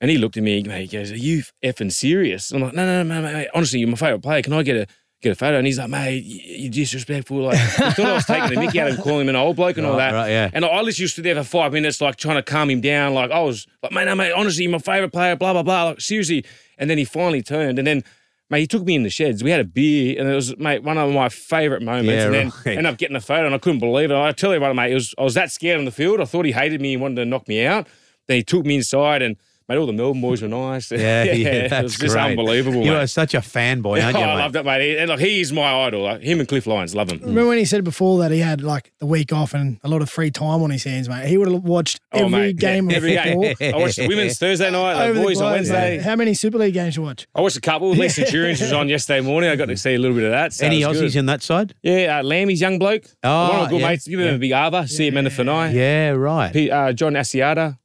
Speaker 5: And he looked at me, mate, he goes, are you effing serious? I'm like, no, no, no, mate, mate, honestly, you're my favourite player. Can I get a get a photo? And he's like, mate, you- you're disrespectful. Like, he thought I was taking the mickey out of him, calling him an old bloke and all that.
Speaker 4: right, yeah.
Speaker 5: And I literally stood there for five minutes, like trying to calm him down. Like I was like, mate, no, mate, honestly, you're my favorite player, blah, blah, blah. Like, seriously. And then he finally turned. And then, mate, he took me in the sheds. We had a beer, and it was, mate, one of my favorite moments.
Speaker 4: Yeah,
Speaker 5: and then
Speaker 4: right.
Speaker 5: ended up getting a photo, and I couldn't believe it. I tell you what, mate, it was, I was that scared on the field. I thought he hated me and wanted to knock me out. Then he took me inside, and Mate, all the Melbourne boys were nice.
Speaker 4: Yeah, yeah,
Speaker 5: it
Speaker 4: that's
Speaker 5: was just
Speaker 4: great.
Speaker 5: unbelievable.
Speaker 4: You
Speaker 5: mate.
Speaker 4: are such a fanboy, aren't
Speaker 5: oh,
Speaker 4: you?
Speaker 5: I
Speaker 4: mate?
Speaker 5: love that, mate. And like, he is my idol. Like, him and Cliff Lyons, love him.
Speaker 6: Remember when he said before that he had like the week off and a lot of free time on his hands, mate? He would have watched
Speaker 5: Oh,
Speaker 6: every
Speaker 5: mate,
Speaker 6: game
Speaker 5: yeah,
Speaker 6: of
Speaker 5: every
Speaker 6: football.
Speaker 5: game. I watched the women's Thursday night, the
Speaker 6: over the
Speaker 5: boys on
Speaker 6: globe,
Speaker 5: Wednesday.
Speaker 6: mate. How many Super League games you watch?
Speaker 5: I watched a couple. Leigh Centurions was on yesterday morning. I got to see a little bit of that. So
Speaker 4: Any
Speaker 5: it
Speaker 4: Aussies
Speaker 5: good.
Speaker 4: in that side?
Speaker 5: Yeah, uh, Lammy's young bloke.
Speaker 4: Oh,
Speaker 5: One of my good
Speaker 4: yeah,
Speaker 5: mates. Give him a big Arva. See him in the Fanai.
Speaker 4: Yeah, right.
Speaker 5: Uh, John Asiata.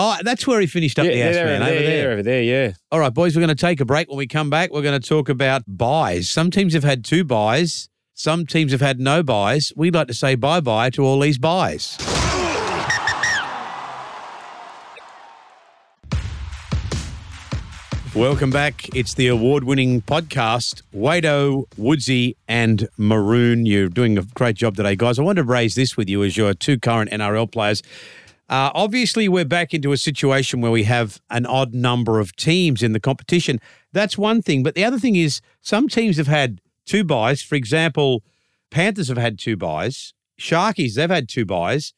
Speaker 4: Oh, that's where he finished up
Speaker 5: Yeah,
Speaker 4: the
Speaker 5: they're
Speaker 4: ass
Speaker 5: over there,
Speaker 4: over there.
Speaker 5: over there, yeah.
Speaker 4: All right, boys, we're going to take a break. When we come back, we're going to talk about buys. Some teams have had two buys. Some teams have had no buys. We'd like to say bye bye to all these buys. Welcome back. It's the award winning podcast. Wado, Woodsy, and Maroon. You're doing a great job today, guys. I want to raise this with you as your two current NRL players. Uh, obviously, we're back into a situation where we have an odd number of teams in the competition. That's one thing. But the other thing is, some teams have had two buys. For example, Panthers have had two buys. Sharkies, they've had two buys.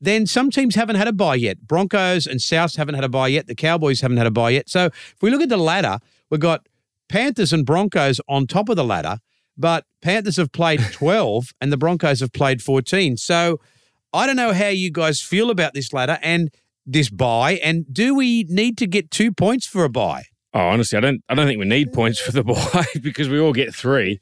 Speaker 4: Then some teams haven't had a buy yet. Broncos and Souths haven't had a buy yet. The Cowboys haven't had a buy yet. So if we look at the ladder, we've got Panthers and Broncos on top of the ladder. but Panthers have played 12 and the Broncos have played 14. So I don't know how you guys feel about this ladder and this buy. And do we need to get two points for a buy?
Speaker 5: Oh, honestly, I don't. I don't think we need points for the buy because we all get three.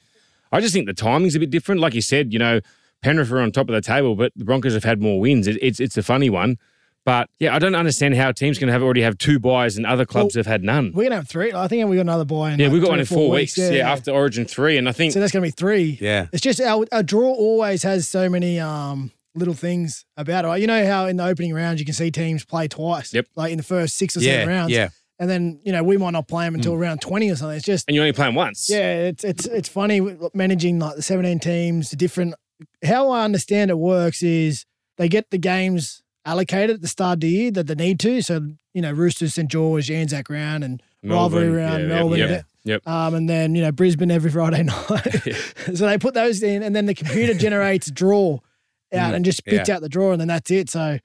Speaker 5: I just think the timing's a bit different. Like you said, you know, Penrith are on top of the table, but the Broncos have had more wins. It, it's it's a funny one, but yeah, I don't understand how teams can have already have two buys and other clubs have had none.
Speaker 6: We're gonna have three. I think we got another buy. In
Speaker 5: Yeah,
Speaker 6: like
Speaker 5: we've got one in four weeks.
Speaker 6: Yeah,
Speaker 5: Yeah, after Origin three, and I think
Speaker 6: So that's gonna be three.
Speaker 4: Yeah.
Speaker 6: It's just our, our draw always has so many um little things about it. You know how in the opening rounds you can see teams play twice.
Speaker 5: Yep.
Speaker 6: Like in the first six or
Speaker 4: Yeah,
Speaker 6: seven rounds.
Speaker 4: yeah.
Speaker 6: And then you know we might not play them until round twenty or something. It's just
Speaker 5: and you only play them once.
Speaker 6: yeah, it's it's it's funny managing like the seventeen teams, the different. How I understand it works is they get the games allocated at the start of the year that they need to. So you know Roosters, St George, Anzac round, and rivalry
Speaker 5: Melbourne,
Speaker 6: round,
Speaker 5: yeah,
Speaker 6: Melbourne.
Speaker 5: Yep. yep. yep.
Speaker 6: Um, and then you know Brisbane every Friday night. so they put those in, and then the computer generates draw out
Speaker 5: Mm,
Speaker 6: and just spits
Speaker 4: yeah.
Speaker 6: out the draw, and then that's it. So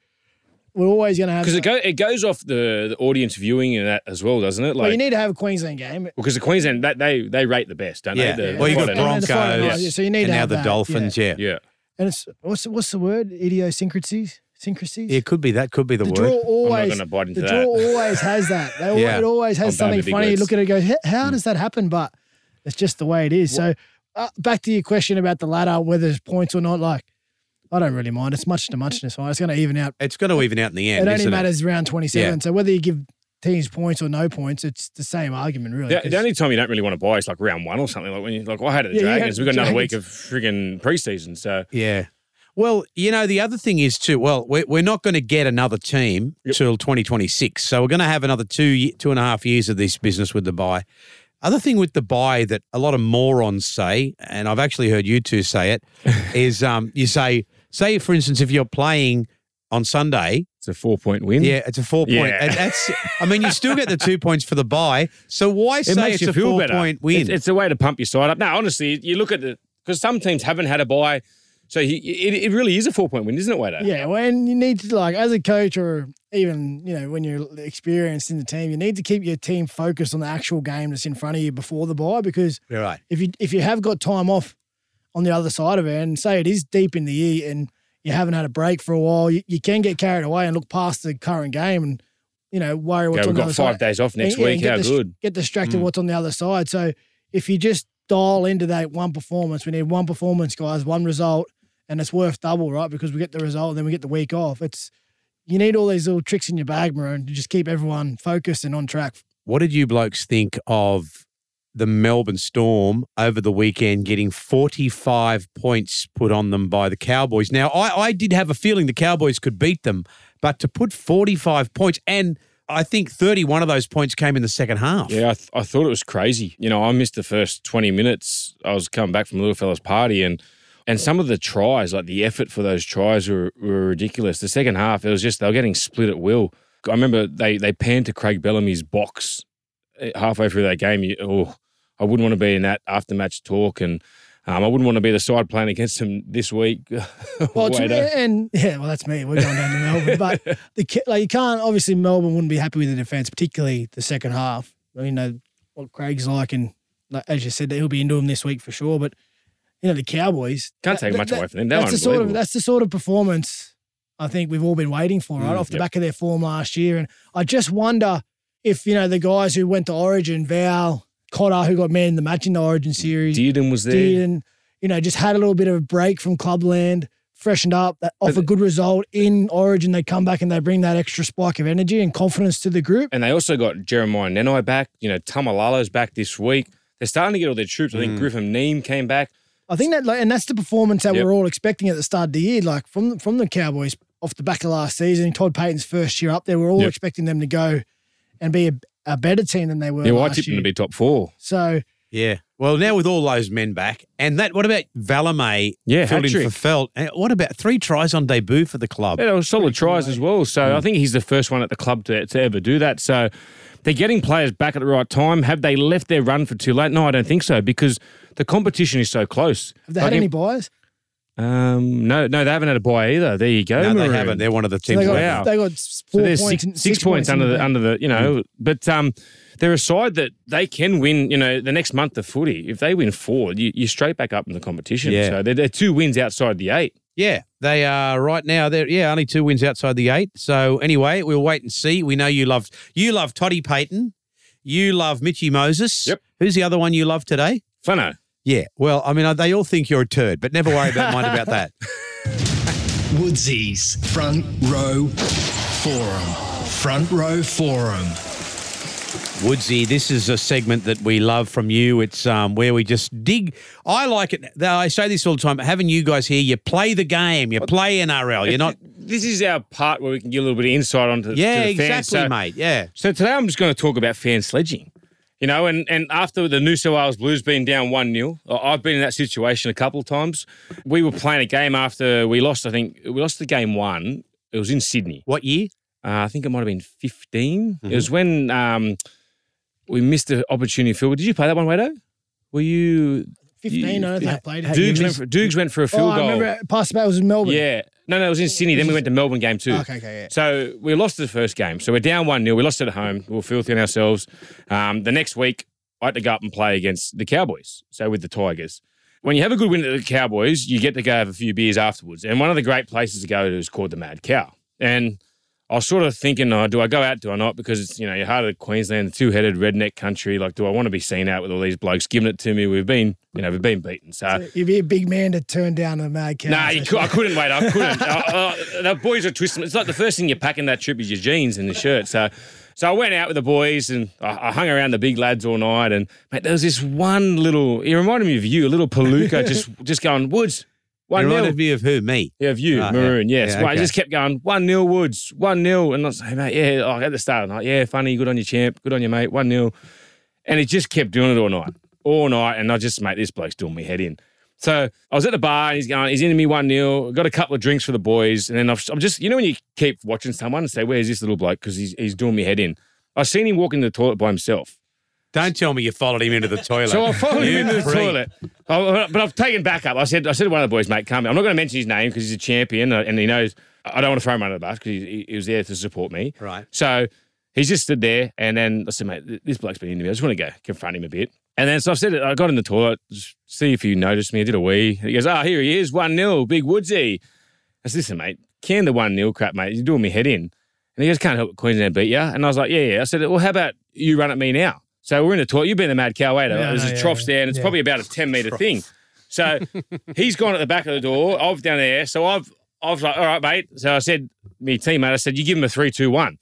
Speaker 6: we're always going to have
Speaker 5: Because it, go, it goes off the, the audience viewing and that as well, doesn't it?
Speaker 6: well,
Speaker 5: Like
Speaker 6: you need to have a Queensland game.
Speaker 5: because the Queensland that they they rate the best, don't
Speaker 4: Yeah.
Speaker 5: they? The,
Speaker 4: well, you got
Speaker 5: Friday night.
Speaker 6: Bron-
Speaker 4: Broncos
Speaker 6: the Friday night, yeah, so you need
Speaker 4: and
Speaker 6: to
Speaker 4: now
Speaker 6: have
Speaker 4: the
Speaker 6: that,
Speaker 4: Dolphins. Yeah.
Speaker 5: Yeah.
Speaker 6: And it's what's what's the word? Idiosyncrasies, syncrasies.
Speaker 4: It could be that. Could be the,
Speaker 6: the
Speaker 4: word.
Speaker 6: draw always
Speaker 5: gonna bite into
Speaker 6: the
Speaker 5: that.
Speaker 6: draw always has that. They al-
Speaker 4: Yeah.
Speaker 6: It always has
Speaker 5: I'm
Speaker 6: something
Speaker 5: with big
Speaker 6: funny. You look at it, and go, "How- how does that happen? But it's just the way it is. So uh, back to your question about the ladder, whether it's points or not. Like I don't really mind. It's much to muchness. Right? It's going to even out.
Speaker 4: It's going to even out in the end.
Speaker 6: it only
Speaker 4: isn't
Speaker 6: matters around 27.
Speaker 4: Yeah.
Speaker 6: So whether you give teams points or no points, it's the same argument, really.
Speaker 5: The,
Speaker 6: 'cause-
Speaker 5: the only time you don't really want to buy is like round one or something. Like when you like, I had it at
Speaker 6: Yeah, you had
Speaker 5: Dragons. We've got
Speaker 6: the
Speaker 5: another week of frigging preseason. So
Speaker 4: Yeah. Well, you know, the other thing is too. Well, we're, we're not going to get another team
Speaker 5: Yep.
Speaker 4: till 2026, so we're going to have another two two and a half years of this business with the buy. Other thing with the buy that a lot of morons say, and I've actually heard you two say it, is um, you say, say for instance, if you're playing on Sunday,
Speaker 5: it's a four point win.
Speaker 4: yeah, it's a four point.
Speaker 5: Yeah.
Speaker 4: and That's, I mean, you still get the two points for the buy. So why
Speaker 5: it
Speaker 4: say
Speaker 5: makes
Speaker 4: it's
Speaker 5: you
Speaker 4: a
Speaker 5: feel
Speaker 4: four
Speaker 5: better.
Speaker 4: point win?
Speaker 5: It's, it's a way to pump your side up. Now, honestly, you look at the because some teams haven't had a buy, so he, it, it really is a four point win, isn't it, Wader?
Speaker 6: Yeah, when you need to like as a coach or even you know when you're experienced in the team, you need to keep your team focused on the actual game that's in front of you before the buy because
Speaker 4: You're right.
Speaker 6: if you if you have got time off on the other side of it and say it is deep in the year and you haven't had a break for a while, you, you can get carried away and look past the current game and you know worry what's
Speaker 5: Yeah,
Speaker 6: on
Speaker 5: we've
Speaker 6: the
Speaker 5: got
Speaker 6: other
Speaker 5: five days off next
Speaker 6: And-
Speaker 5: week.
Speaker 6: get
Speaker 5: How
Speaker 6: dis-
Speaker 5: good?
Speaker 6: Get distracted
Speaker 4: Mm.
Speaker 6: what's on the other side. So if you just dial into that one performance, we need one performance, guys, one result, and it's worth double, right? Because we get the result, and then we get the week off. It's you need all these little tricks in your bag, Maroon, to just keep everyone focused and on track.
Speaker 4: What did you blokes think of the Melbourne Storm over the weekend getting 45 points put on them by the Cowboys? Now, I, I did have a feeling the Cowboys could beat them, but to put 45 points, and I think 31 of those points came in the second half.
Speaker 5: Yeah, I, th- I thought it was crazy. You know, I missed the first 20 minutes. I was coming back from a little fella's party and and some of the tries, like the effort for those tries were, were ridiculous. The second half, it was just they were getting split at will. I remember they they panned to Craig Bellamy's box halfway through that game. You, oh, I wouldn't want to be in that after match talk and um, I wouldn't want to be the side playing against them this week.
Speaker 6: Well,
Speaker 5: Wader.
Speaker 6: and yeah, well, that's me. We're going down to Melbourne, but the like you can't obviously Melbourne wouldn't be happy with the defense, particularly the second half. I mean, you know what Craig's like, and like, as you said, that he'll be into him this week for sure. But you know the Cowboys
Speaker 5: Can't
Speaker 6: that-
Speaker 5: take much
Speaker 6: that-
Speaker 5: away from them. They
Speaker 6: That's the sort of that's the sort of performance I think we've all been waiting for, right?
Speaker 5: Mm,
Speaker 6: Off the
Speaker 5: yep.
Speaker 6: back of their form last year, and I just wonder if you know the guys who went to Origin, Val, Cotter, who got man in the match in the Origin series,
Speaker 5: Dearden was there.
Speaker 6: did and you know just had a little bit of a break from clubland freshened up that off a good result in origin they come back and they bring that extra spike of energy and confidence to the group
Speaker 5: And they also got Jeremiah Nanai back. You know, Taumalolo's back this week. They're starting to get all their troops. I think mm. Griffin Neame came back.
Speaker 6: i think that like and that's the performance that
Speaker 5: Yep.
Speaker 6: we're all expecting at the start of the year like from from the cowboys off the back of last season todd payten's first year up there we're all
Speaker 5: Yep.
Speaker 6: expecting them to go and be a, a better team than they were
Speaker 5: Yeah, well, I
Speaker 6: last
Speaker 5: tipped them to be top four.
Speaker 6: so
Speaker 4: Yeah. Well, now with all those men back, and that, what about Valame
Speaker 5: Yeah,
Speaker 4: filled in
Speaker 5: hat-trick.
Speaker 4: for Feldt? And what about three tries on debut for the club?
Speaker 5: Yeah, they were solid tries as well. So I mm. think he's the first one at the club to, to ever do that. So they're getting players back at the right time. Have they left their run for too late? No, I don't think so because the competition is so close.
Speaker 6: have they
Speaker 5: Like
Speaker 6: had any buys
Speaker 5: Um, no, no, they haven't had a buy either. There you go.
Speaker 4: No, they haven't. They're one of the
Speaker 6: So
Speaker 4: teams.
Speaker 6: they got,
Speaker 5: Wow.
Speaker 6: they got s-
Speaker 5: So
Speaker 6: four
Speaker 5: there's
Speaker 6: points,
Speaker 5: six, points under
Speaker 6: the
Speaker 5: the under the you know, but um, they're a side that they can win. You know, the next month of footy, if they win four, you, you're straight back up in the competition.
Speaker 4: Yeah.
Speaker 5: So they're, they're two wins outside the eight.
Speaker 4: Yeah, they are right now. They're yeah, only two wins outside the eight. So anyway, we'll wait and see. We know you love you love Toddy Payten, you love Mitchy Moses.
Speaker 5: Yep.
Speaker 4: Who's the other one you love today?
Speaker 5: Funno.
Speaker 4: Yeah. Well, I mean, they all think you're a turd, but never worry about mind about that.
Speaker 1: Woodsy's Front Row Forum. Front Row Forum.
Speaker 4: Woodsy, this is a segment that we love from you. It's um, where we just dig. I like it. though I say this all the time. Having you guys here, you play the game. You play NRL. You're not.
Speaker 5: This is our part where we can get a little bit of insight onto
Speaker 4: Yeah,
Speaker 5: to the fans.
Speaker 4: exactly,
Speaker 5: So-
Speaker 4: mate. Yeah.
Speaker 5: So today I'm just going to talk about fan sledging. You know, and, and after the New South Wales Blues being down 1 0, I've been in that situation a couple of times. We were playing a game after we lost, I think, we lost the game one. It was in Sydney.
Speaker 4: What year?
Speaker 5: Uh, I think it might have been 15.
Speaker 4: Mm-hmm.
Speaker 5: It was when um, we missed the opportunity field. Did you play that one, Wado? Were you.
Speaker 6: 15, I don't think I played. Hey,
Speaker 5: Dukes,
Speaker 6: you
Speaker 5: went
Speaker 6: missed-
Speaker 5: for, Dukes went for a
Speaker 6: Oh,
Speaker 5: field
Speaker 6: I
Speaker 5: goal.
Speaker 6: remember past about was in Melbourne.
Speaker 5: Yeah. No, no, it was in Sydney. Then we went to Melbourne game two.
Speaker 6: Okay, okay, yeah.
Speaker 5: So we lost the first game. So we're down 1 0. We lost it at home. We were filthy on ourselves. Um, the next week, I had to go up and play against the Cowboys, so with the Tigers. When you have a good win at the Cowboys, you get to go have a few beers afterwards. And one of the great places to go to is called the Mad Cow. And I was sort of thinking, oh, do I go out? Do I not? Because it's, you know, you're heart of Queensland, the two headed redneck country. Like, do I want to be seen out with all these blokes giving it to me? We've been, you know, we've been beaten. So,
Speaker 6: You'd be a big man to turn down a mad cow.
Speaker 5: Nah, you could, I couldn't wait. I couldn't. uh, uh, the boys are twisting. It's like the first thing you pack in that trip is your jeans and the shirt. So, so I went out with the boys and I, I hung around the big lads all night. And mate, there was this one little. It reminded me of you, a little palooka, just just going woods.
Speaker 4: It
Speaker 5: One nil.
Speaker 4: reminded me of who? Me.
Speaker 5: Yeah, of you, Maroon.
Speaker 4: yeah.
Speaker 5: Yes.
Speaker 4: Yeah,
Speaker 5: Well, I
Speaker 4: okay.
Speaker 5: just kept going, 1 0 Woods, 1 0. And I was like, mate, yeah, oh, at the start night, yeah, funny, good on your champ, good on your mate, 1 0. And he just kept doing it all night, all night. And I just, mate, this bloke's doing me head in. So I was at the bar and he's going, he's into me 1 0. Got a couple of drinks for the boys. And then I've, I'm just, you know, when you keep watching someone and say, where's this little bloke? Because he's, he's doing me head in. I seen him walk in the toilet by himself.
Speaker 4: Don't tell me you followed him into the toilet.
Speaker 5: So I followed him
Speaker 4: You
Speaker 5: into the
Speaker 4: freak.
Speaker 5: toilet. Oh, but I've taken back up. I said, I said to one of the boys, mate, come. I'm not going to mention his name because he's a champion uh, and he knows. I don't want to throw him under the bus because he, he was there to support me.
Speaker 4: Right.
Speaker 5: So he's just stood there, and then I said, mate, this bloke's been into me. I just want to go confront him a bit. And then so I said, I got in the toilet, see if you noticed me. I did a wee. He goes, oh, here he is, 1 0, big Woodsy. I said, listen, mate, can the 1 0 crap, mate. You're doing me head in. And he goes, can't help it, Queensland beat you. And I was like, yeah, yeah. I said, well, how about you run at me now? So we're in the toilet. You've been the mad cow waiter.
Speaker 6: Yeah,
Speaker 5: There's
Speaker 6: no,
Speaker 5: a
Speaker 6: yeah,
Speaker 5: troughs
Speaker 6: yeah.
Speaker 5: there, and it's
Speaker 6: Yeah.
Speaker 5: probably about a 10 metre thing. So he's gone at the back of the door. I've down there. So I've, I was like, all right, mate. So I said, me teammate, I said, you give him a three, two, one.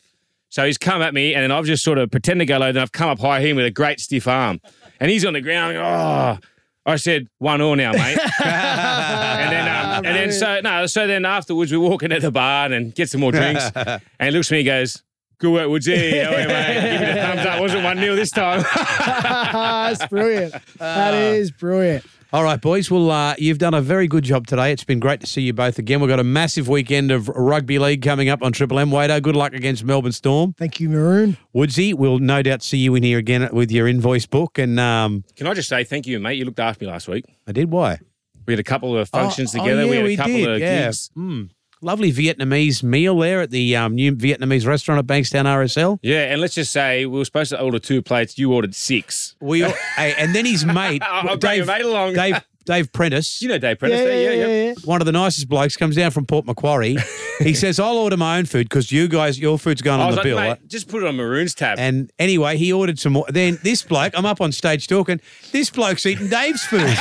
Speaker 5: So he's come at me, and then I've just sort of pretended to go low, then I've come up high him with a great stiff arm. And he's on the ground. Oh, I said, one all now, mate. and then, um, and then, so no, so then afterwards, we walk into the bar and get some more drinks. and he looks at me, and goes, "Good work, Woodsy. How are you, mate? Give me the thumbs up. It wasn't one 0 this time."
Speaker 6: That's brilliant. That is brilliant.
Speaker 4: All right, boys. Well, uh, you've done a very good job today. It's been great to see you both again. We've got a massive weekend of rugby league coming up on Triple M. Wader, good luck against Melbourne Storm.
Speaker 6: Thank you, Maroon.
Speaker 4: Woodsy, we'll no doubt see you in here again with your invoice book. And um,
Speaker 5: Can I just say thank you, mate? You looked after me last week.
Speaker 4: I did why?
Speaker 5: We had a couple of functions
Speaker 4: Oh, oh,
Speaker 5: together. we had a couple
Speaker 4: did,
Speaker 5: of
Speaker 4: yeah.
Speaker 5: gigs.
Speaker 4: Mm. Lovely Vietnamese meal there at the um, new Vietnamese restaurant at Bankstown RSL.
Speaker 5: Yeah, and let's just say we were supposed to order two plates. You ordered six.
Speaker 4: We hey, and then his mate,
Speaker 5: I'll bring your mate along.
Speaker 4: Dave, Dave Prentice.
Speaker 5: You know Dave Prentice,
Speaker 6: Yeah, yeah,
Speaker 5: yeah,
Speaker 6: yeah,
Speaker 5: yeah.
Speaker 6: yeah.
Speaker 4: one of the nicest blokes comes down from Port Macquarie. he says, "I'll order my own food because you guys, your food's going
Speaker 5: I
Speaker 4: on
Speaker 5: was
Speaker 4: the
Speaker 5: like,
Speaker 4: bill."
Speaker 5: mate, just put it on Maroon's tab.
Speaker 4: And anyway, he ordered some more. Then this bloke, I'm up on stage talking. This bloke's eating Dave's food.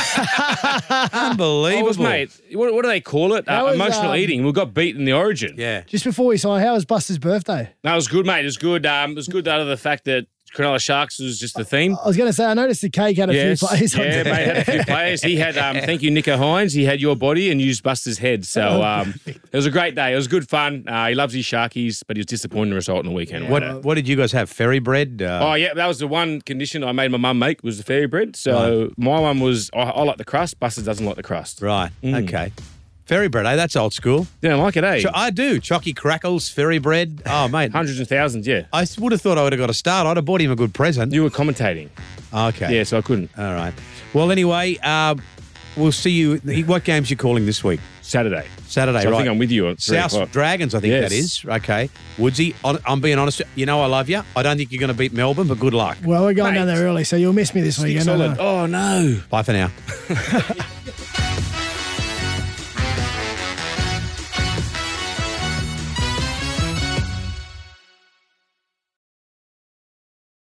Speaker 4: Unbelievable,
Speaker 5: was, mate, what, what do they call it? Uh,
Speaker 6: was,
Speaker 5: emotional
Speaker 6: um,
Speaker 5: eating. We got beat in the origin.
Speaker 4: Yeah.
Speaker 6: Just before we sign, how was Buster's birthday?
Speaker 5: That was good, mate. It was good. Um, it was good out of the fact that Cronulla Sharks was just the theme.
Speaker 6: I was going to say, I noticed the cake had a
Speaker 5: Yes.
Speaker 6: few players on
Speaker 5: yeah,
Speaker 6: there.
Speaker 5: mate, had a few players. He had, um, thank you, Nicho Hynes. He had your body and used Buster's head. So um, it was a great day. It was good fun. Uh, he loves his Sharkies, but he was disappointed in the result on the weekend.
Speaker 4: What What did you guys have? Fairy bread. Uh,
Speaker 5: Oh yeah, that was the one condition I made my mum make was the fairy bread. So my one was I, I like the crust. Buster doesn't like the crust.
Speaker 4: Right.
Speaker 5: Mm.
Speaker 4: Okay. Fairy bread. Eh? That's old school.
Speaker 5: Yeah, don't like it, eh?
Speaker 4: Cho- I do. Chocky crackles, fairy bread. Oh, mate.
Speaker 5: Hundreds of thousands, yeah.
Speaker 4: I would have thought I would have got a start. I'd have bought him a good present.
Speaker 5: You were commentating,
Speaker 4: Okay.
Speaker 5: yeah, so I couldn't.
Speaker 4: All right. Well, anyway, uh, we'll see you. What games you calling this week?
Speaker 5: Saturday.
Speaker 4: Saturday,
Speaker 5: So I think I'm with you at three
Speaker 4: South
Speaker 5: o'clock.
Speaker 4: Dragons, I think that
Speaker 5: Yes.
Speaker 4: is. Okay. Woodsy, hon- I'm being honest. You know I love you. I don't think you're going to beat Melbourne, but good luck.
Speaker 6: Well, we're going down there early, so you'll miss me this
Speaker 5: Stick
Speaker 6: weekend. I
Speaker 5: solid. Oh no.
Speaker 4: Bye for now.